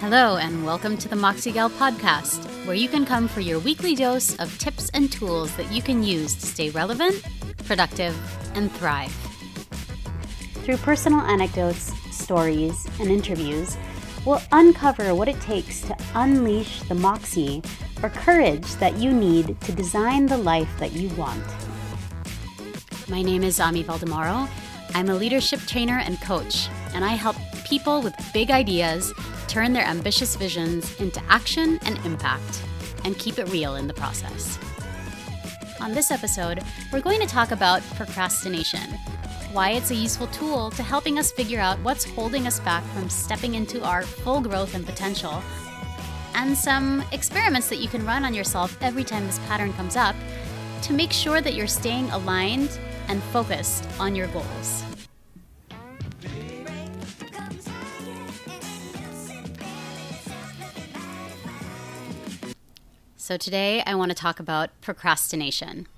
Hello, and welcome to the Moxie Gal podcast, where you can come for your weekly dose of tips and tools that you can use to stay relevant, productive, and thrive. Through personal anecdotes, stories, and interviews, we'll uncover what it takes to unleash the moxie or courage that you need to design the life that you want. My name is Ami Valdemaro. I'm a leadership trainer and coach, and I help people with big ideas turn their ambitious visions into action and impact, and keep it real in the process. On this episode, we're going to talk about procrastination, why it's a useful tool to helping us figure out what's holding us back from stepping into our full growth and potential, and some experiments that you can run on yourself every time this pattern comes up to make sure that you're staying aligned and focused on your goals. So, today I want to talk about procrastination.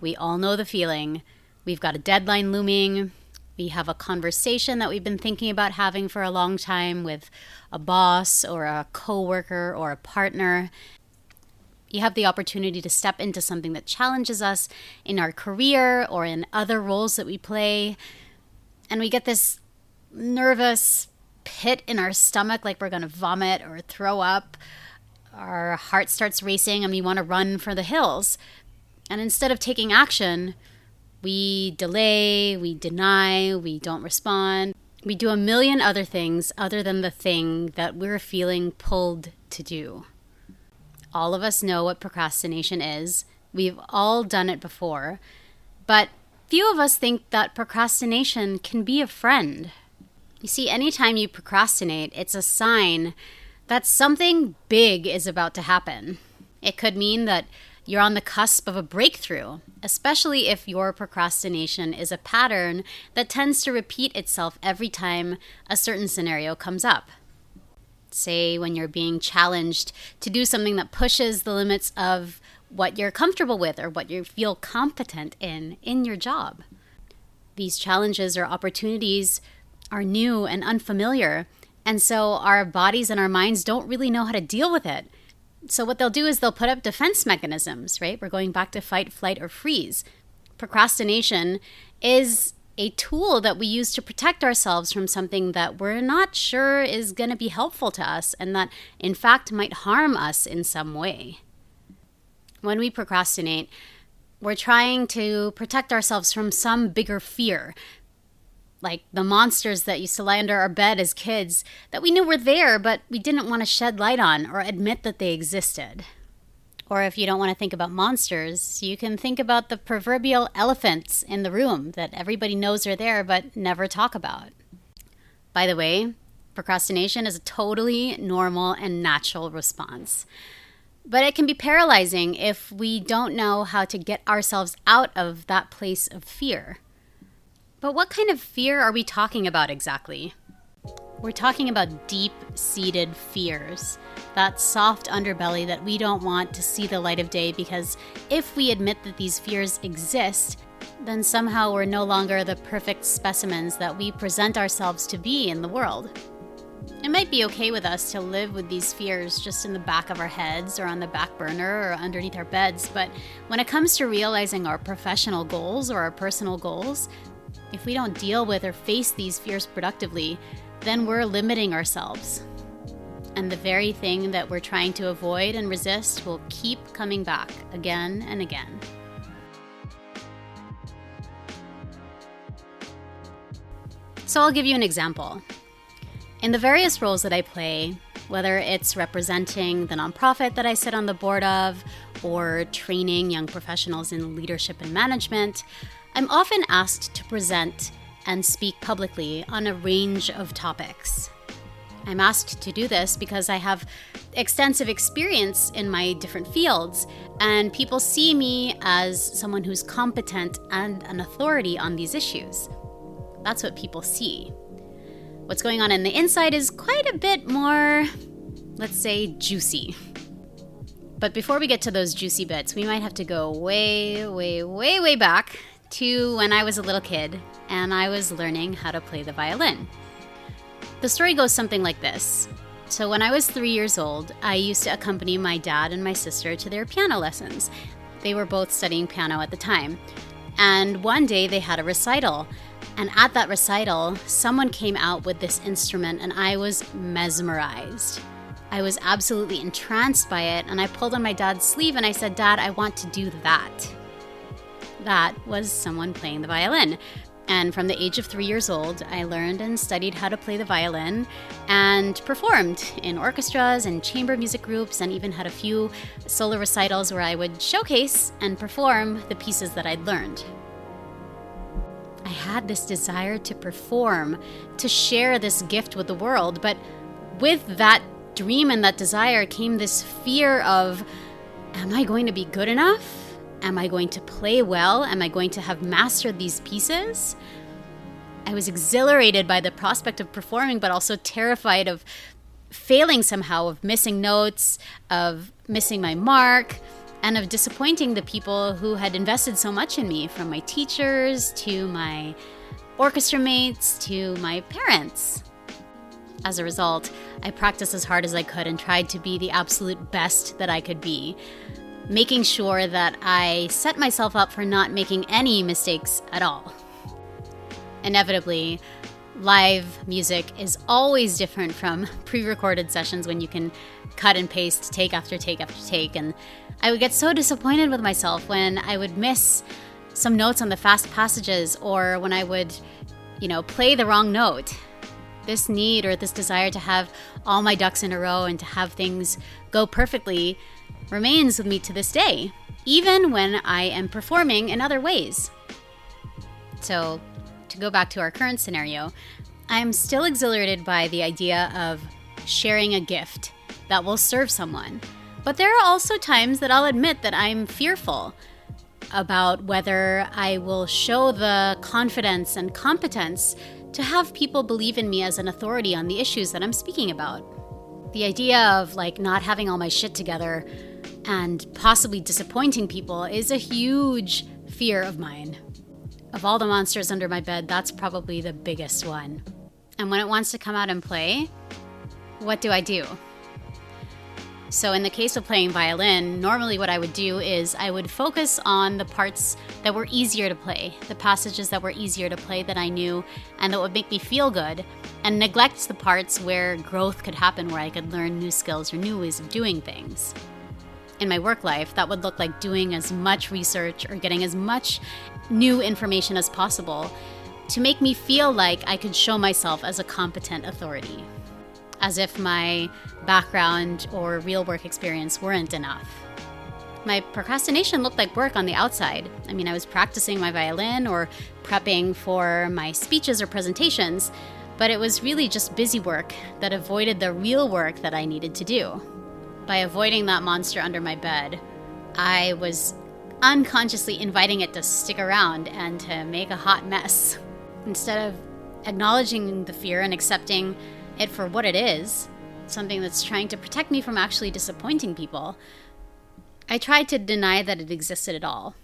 We all know the feeling. We've got a deadline looming. We have a conversation that we've been thinking about having for a long time with a boss or a coworker or a partner. You have the opportunity to step into something that challenges us in our career or in other roles that we play. And we get this nervous pit in our stomach like we're going to vomit or throw up our heart starts racing and we want to run for the hills. And instead of taking action, we delay, we deny, we don't respond. We do a million other things other than the thing that we're feeling pulled to do. All of us know what procrastination is. We've all done it before. But few of us think that procrastination can be a friend. You see, anytime you procrastinate, it's a sign that something big is about to happen. It could mean that you're on the cusp of a breakthrough, especially if your procrastination is a pattern that tends to repeat itself every time a certain scenario comes up. Say, when you're being challenged to do something that pushes the limits of what you're comfortable with or what you feel competent in in your job. These challenges or opportunities are new and unfamiliar, and so our bodies and our minds don't really know how to deal with it. So what they'll do is they'll put up defense mechanisms, right? We're going back to fight, flight, or freeze. Procrastination is a tool that we use to protect ourselves from something that we're not sure is going to be helpful to us and that, in fact, might harm us in some way. When we procrastinate, we're trying to protect ourselves from some bigger fear, like the monsters that used to lie under our bed as kids that we knew were there, but we didn't want to shed light on or admit that they existed. Or if you don't want to think about monsters, you can think about the proverbial elephants in the room that everybody knows are there but never talk about. By the way, procrastination is a totally normal and natural response. But it can be paralyzing if we don't know how to get ourselves out of that place of fear. But what kind of fear are we talking about exactly? We're talking about deep seated fears, that soft underbelly that we don't want to see the light of day because if we admit that these fears exist, then somehow we're no longer the perfect specimens that we present ourselves to be in the world. It might be okay with us to live with these fears just in the back of our heads or on the back burner or underneath our beds, but when it comes to realizing our professional goals or our personal goals, if we don't deal with or face these fears productively, then we're limiting ourselves. And the very thing that we're trying to avoid and resist will keep coming back again and again. So I'll give you an example. In the various roles that I play, whether it's representing the nonprofit that I sit on the board of or training young professionals in leadership and management, I'm often asked to present and speak publicly on a range of topics. I'm asked to do this because I have extensive experience in my different fields, and people see me as someone who's competent and an authority on these issues. That's what people see. What's going on in the inside is quite a bit more, let's say, juicy. But before we get to those juicy bits, we might have to go way, way, way, way back to when I was a little kid and I was learning how to play the violin. The story goes something like this So, when I was three years old, I used to accompany my dad and my sister to their piano lessons. They were both studying piano at the time. And one day they had a recital. And at that recital, someone came out with this instrument, and I was mesmerized. I was absolutely entranced by it, and I pulled on my dad's sleeve and I said, Dad, I want to do that. That was someone playing the violin. And from the age of three years old, I learned and studied how to play the violin and performed in orchestras and chamber music groups, and even had a few solo recitals where I would showcase and perform the pieces that I'd learned. I had this desire to perform, to share this gift with the world, but with that dream and that desire came this fear of Am I going to be good enough? Am I going to play well? Am I going to have mastered these pieces? I was exhilarated by the prospect of performing, but also terrified of failing somehow, of missing notes, of missing my mark, and of disappointing the people who had invested so much in me, from my teachers to my orchestra mates to my parents. As a result, I practiced as hard as I could and tried to be the absolute best that I could be making sure that I set myself up for not making any mistakes at all. Inevitably, live music is always different from pre recorded sessions when you can cut and paste take after take after take. And I would get so disappointed with myself when I would miss some notes on the fast passages or when I would, you know, play the wrong note. This need or this desire to have all my ducks in a row and to have things go perfectly remains with me to this day, even when I am performing in other ways. So, to go back to our current scenario, I'm still exhilarated by the idea of sharing a gift that will serve someone. But there are also times that I'll admit that I'm fearful about whether I will show the confidence and competence to have people believe in me as an authority on the issues that I'm speaking about. The idea of like not having all my shit together and possibly disappointing people is a huge fear of mine. Of all the monsters under my bed, that's probably the biggest one. And when it wants to come out and play, what do I do? So, in the case of playing violin, normally what I would do is I would focus on the parts that were easier to play, the passages that were easier to play that I knew and that would make me feel good, and neglect the parts where growth could happen, where I could learn new skills or new ways of doing things in my work life, that would look like doing as much research or getting as much new information as possible to make me feel like I could show myself as a competent authority, as if my background or real work experience weren't enough. My procrastination looked like work on the outside. I mean, I was practicing my violin or prepping for my speeches or presentations, but it was really just busy work that avoided the real work that I needed to do by avoiding that monster under my bed, I was unconsciously inviting it to stick around and to make a hot mess. Instead of acknowledging the fear and accepting it for what it is, something that's trying to protect me from actually disappointing people, I tried to deny that it existed at all.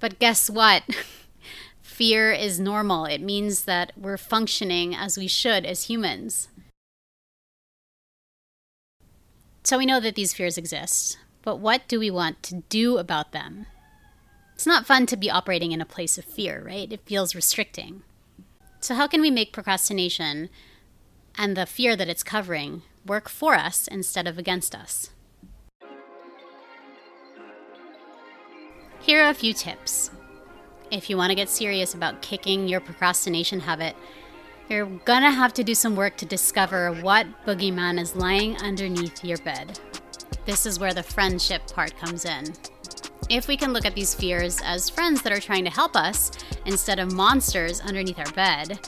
But guess what? fear is normal. It means that we're functioning as we should as humans. So we know that these fears exist, but what do we want to do about them? It's not fun to be operating in a place of fear, right? It feels restricting. So, how can we make procrastination and the fear that it's covering work for us instead of against us? Here are a few tips. If you want to get serious about kicking your procrastination habit, you're gonna have to do some work to discover what boogeyman is lying underneath your bed. This is where the friendship part comes in. If we can look at these fears as friends that are trying to help us instead of monsters underneath our bed,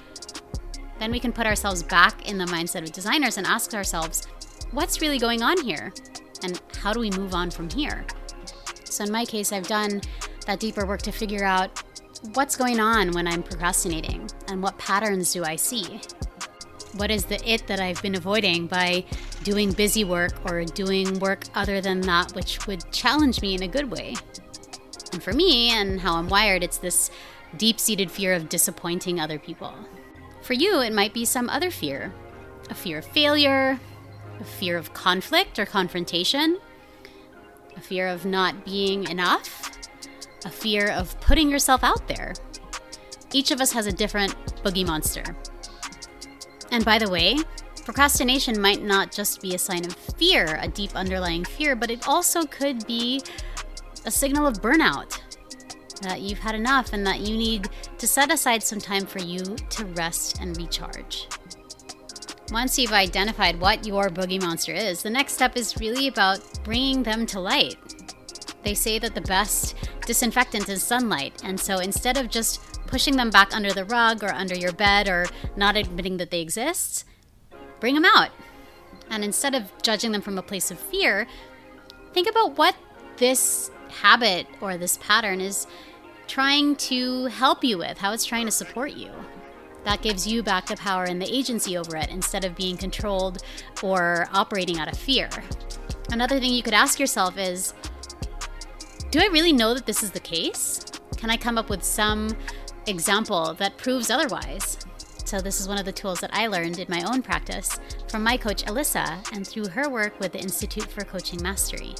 then we can put ourselves back in the mindset of designers and ask ourselves, what's really going on here? And how do we move on from here? So, in my case, I've done that deeper work to figure out what's going on when I'm procrastinating and what patterns do I see? What is the it that I've been avoiding by doing busy work or doing work other than that which would challenge me in a good way? And for me and how I'm wired, it's this deep seated fear of disappointing other people. For you, it might be some other fear a fear of failure, a fear of conflict or confrontation, a fear of not being enough, a fear of putting yourself out there. Each of us has a different boogie monster. And by the way, procrastination might not just be a sign of fear, a deep underlying fear, but it also could be a signal of burnout that you've had enough and that you need to set aside some time for you to rest and recharge. Once you've identified what your boogie monster is, the next step is really about bringing them to light. They say that the best disinfectant is sunlight, and so instead of just pushing them back under the rug or under your bed or not admitting that they exist, bring them out. And instead of judging them from a place of fear, think about what this habit or this pattern is trying to help you with, how it's trying to support you. That gives you back the power and the agency over it instead of being controlled or operating out of fear. Another thing you could ask yourself is Do I really know that this is the case? Can I come up with some example that proves otherwise? So, this is one of the tools that I learned in my own practice from my coach, Alyssa, and through her work with the Institute for Coaching Mastery.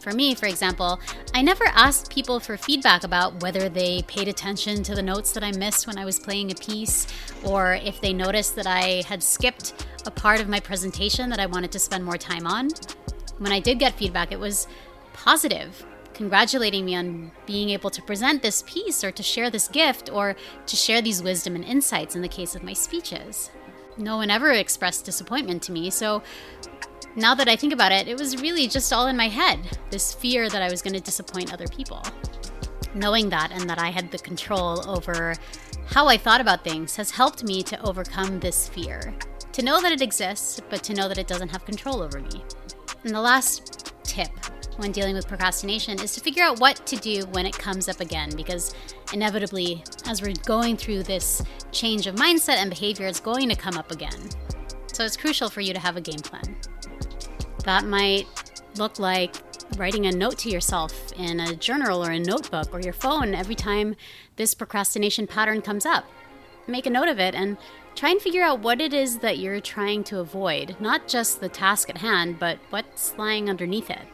For me, for example, I never asked people for feedback about whether they paid attention to the notes that I missed when I was playing a piece, or if they noticed that I had skipped a part of my presentation that I wanted to spend more time on. When I did get feedback, it was positive, congratulating me on being able to present this piece or to share this gift or to share these wisdom and insights in the case of my speeches. No one ever expressed disappointment to me, so now that I think about it, it was really just all in my head this fear that I was going to disappoint other people. Knowing that and that I had the control over how I thought about things has helped me to overcome this fear. To know that it exists, but to know that it doesn't have control over me. And the last tip when dealing with procrastination is to figure out what to do when it comes up again, because inevitably, as we're going through this change of mindset and behavior, it's going to come up again. So it's crucial for you to have a game plan. That might look like writing a note to yourself in a journal or a notebook or your phone every time this procrastination pattern comes up. Make a note of it and try and figure out what it is that you're trying to avoid, not just the task at hand, but what's lying underneath it.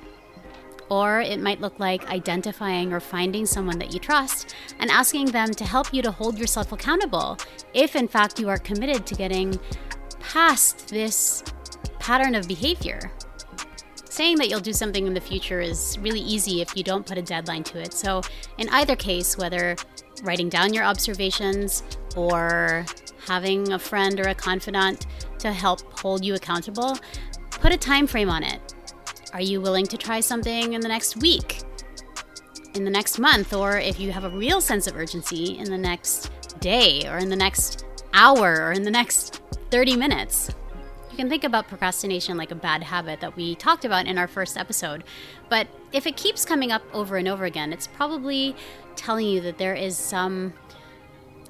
Or it might look like identifying or finding someone that you trust and asking them to help you to hold yourself accountable if, in fact, you are committed to getting past this pattern of behavior saying that you'll do something in the future is really easy if you don't put a deadline to it. So, in either case, whether writing down your observations or having a friend or a confidant to help hold you accountable, put a time frame on it. Are you willing to try something in the next week? In the next month, or if you have a real sense of urgency, in the next day, or in the next hour, or in the next 30 minutes? You can think about procrastination like a bad habit that we talked about in our first episode. But if it keeps coming up over and over again, it's probably telling you that there is some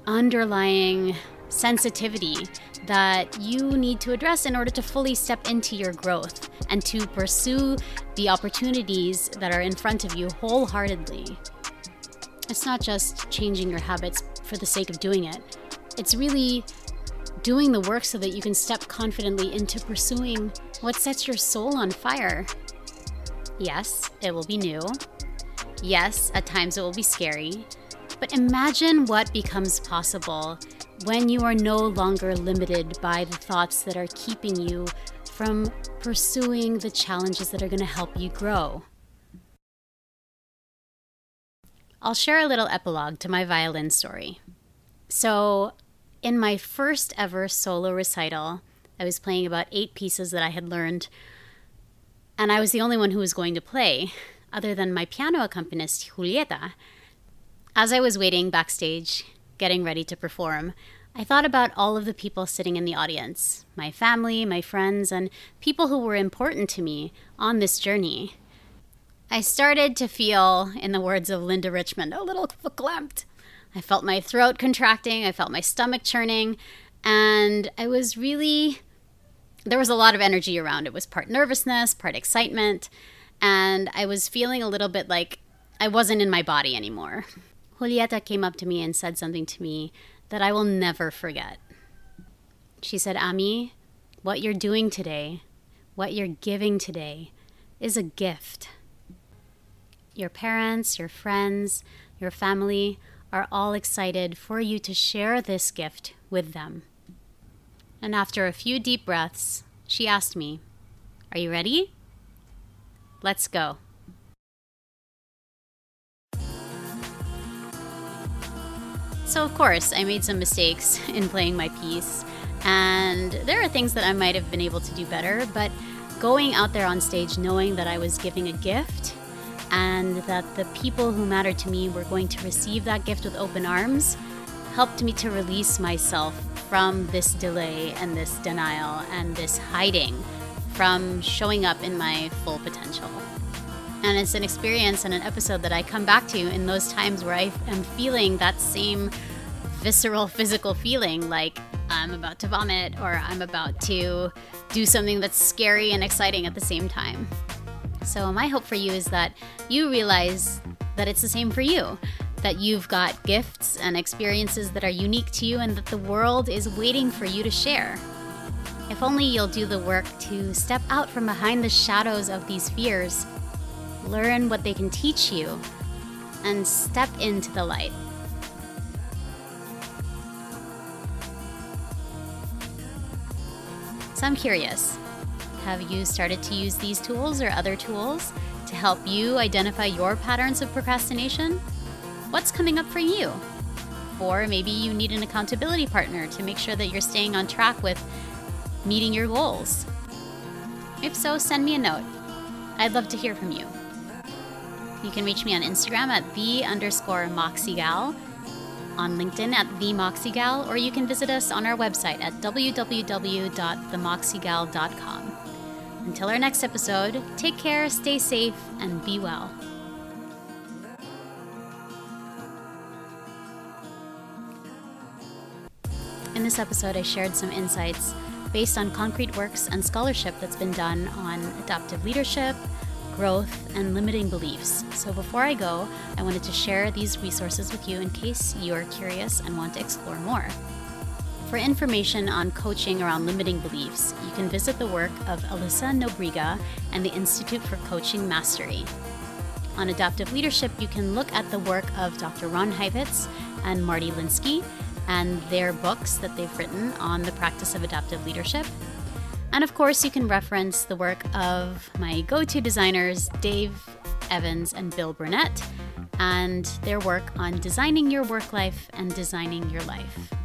underlying sensitivity that you need to address in order to fully step into your growth and to pursue the opportunities that are in front of you wholeheartedly. It's not just changing your habits for the sake of doing it, it's really doing the work so that you can step confidently into pursuing what sets your soul on fire. Yes, it will be new. Yes, at times it will be scary. But imagine what becomes possible when you are no longer limited by the thoughts that are keeping you from pursuing the challenges that are going to help you grow. I'll share a little epilogue to my violin story. So, in my first ever solo recital, I was playing about eight pieces that I had learned, and I was the only one who was going to play, other than my piano accompanist, Julieta. As I was waiting backstage, getting ready to perform, I thought about all of the people sitting in the audience my family, my friends, and people who were important to me on this journey. I started to feel, in the words of Linda Richmond, a little verklempt. I felt my throat contracting, I felt my stomach churning, and I was really there was a lot of energy around. It was part nervousness, part excitement, and I was feeling a little bit like I wasn't in my body anymore. Julieta came up to me and said something to me that I will never forget. She said, Ami, what you're doing today, what you're giving today is a gift. Your parents, your friends, your family are all excited for you to share this gift with them. And after a few deep breaths, she asked me, Are you ready? Let's go. So, of course, I made some mistakes in playing my piece, and there are things that I might have been able to do better, but going out there on stage knowing that I was giving a gift and that the people who mattered to me were going to receive that gift with open arms helped me to release myself from this delay and this denial and this hiding from showing up in my full potential. And it's an experience and an episode that I come back to in those times where I am feeling that same visceral physical feeling like I'm about to vomit or I'm about to do something that's scary and exciting at the same time. So, my hope for you is that you realize that it's the same for you. That you've got gifts and experiences that are unique to you, and that the world is waiting for you to share. If only you'll do the work to step out from behind the shadows of these fears, learn what they can teach you, and step into the light. So I'm curious have you started to use these tools or other tools to help you identify your patterns of procrastination? What's coming up for you? Or maybe you need an accountability partner to make sure that you're staying on track with meeting your goals. If so, send me a note. I'd love to hear from you. You can reach me on Instagram at the underscore moxiegal, on LinkedIn at the moxiegal, or you can visit us on our website at www.themoxiegal.com. Until our next episode, take care, stay safe, and be well. In this episode, I shared some insights based on concrete works and scholarship that's been done on adaptive leadership, growth, and limiting beliefs. So before I go, I wanted to share these resources with you in case you are curious and want to explore more. For information on coaching around limiting beliefs, you can visit the work of Alyssa Nobriga and the Institute for Coaching Mastery. On adaptive leadership, you can look at the work of Dr. Ron Heifetz and Marty Linsky and their books that they've written on the practice of adaptive leadership. And of course, you can reference the work of my go to designers, Dave Evans and Bill Burnett, and their work on designing your work life and designing your life.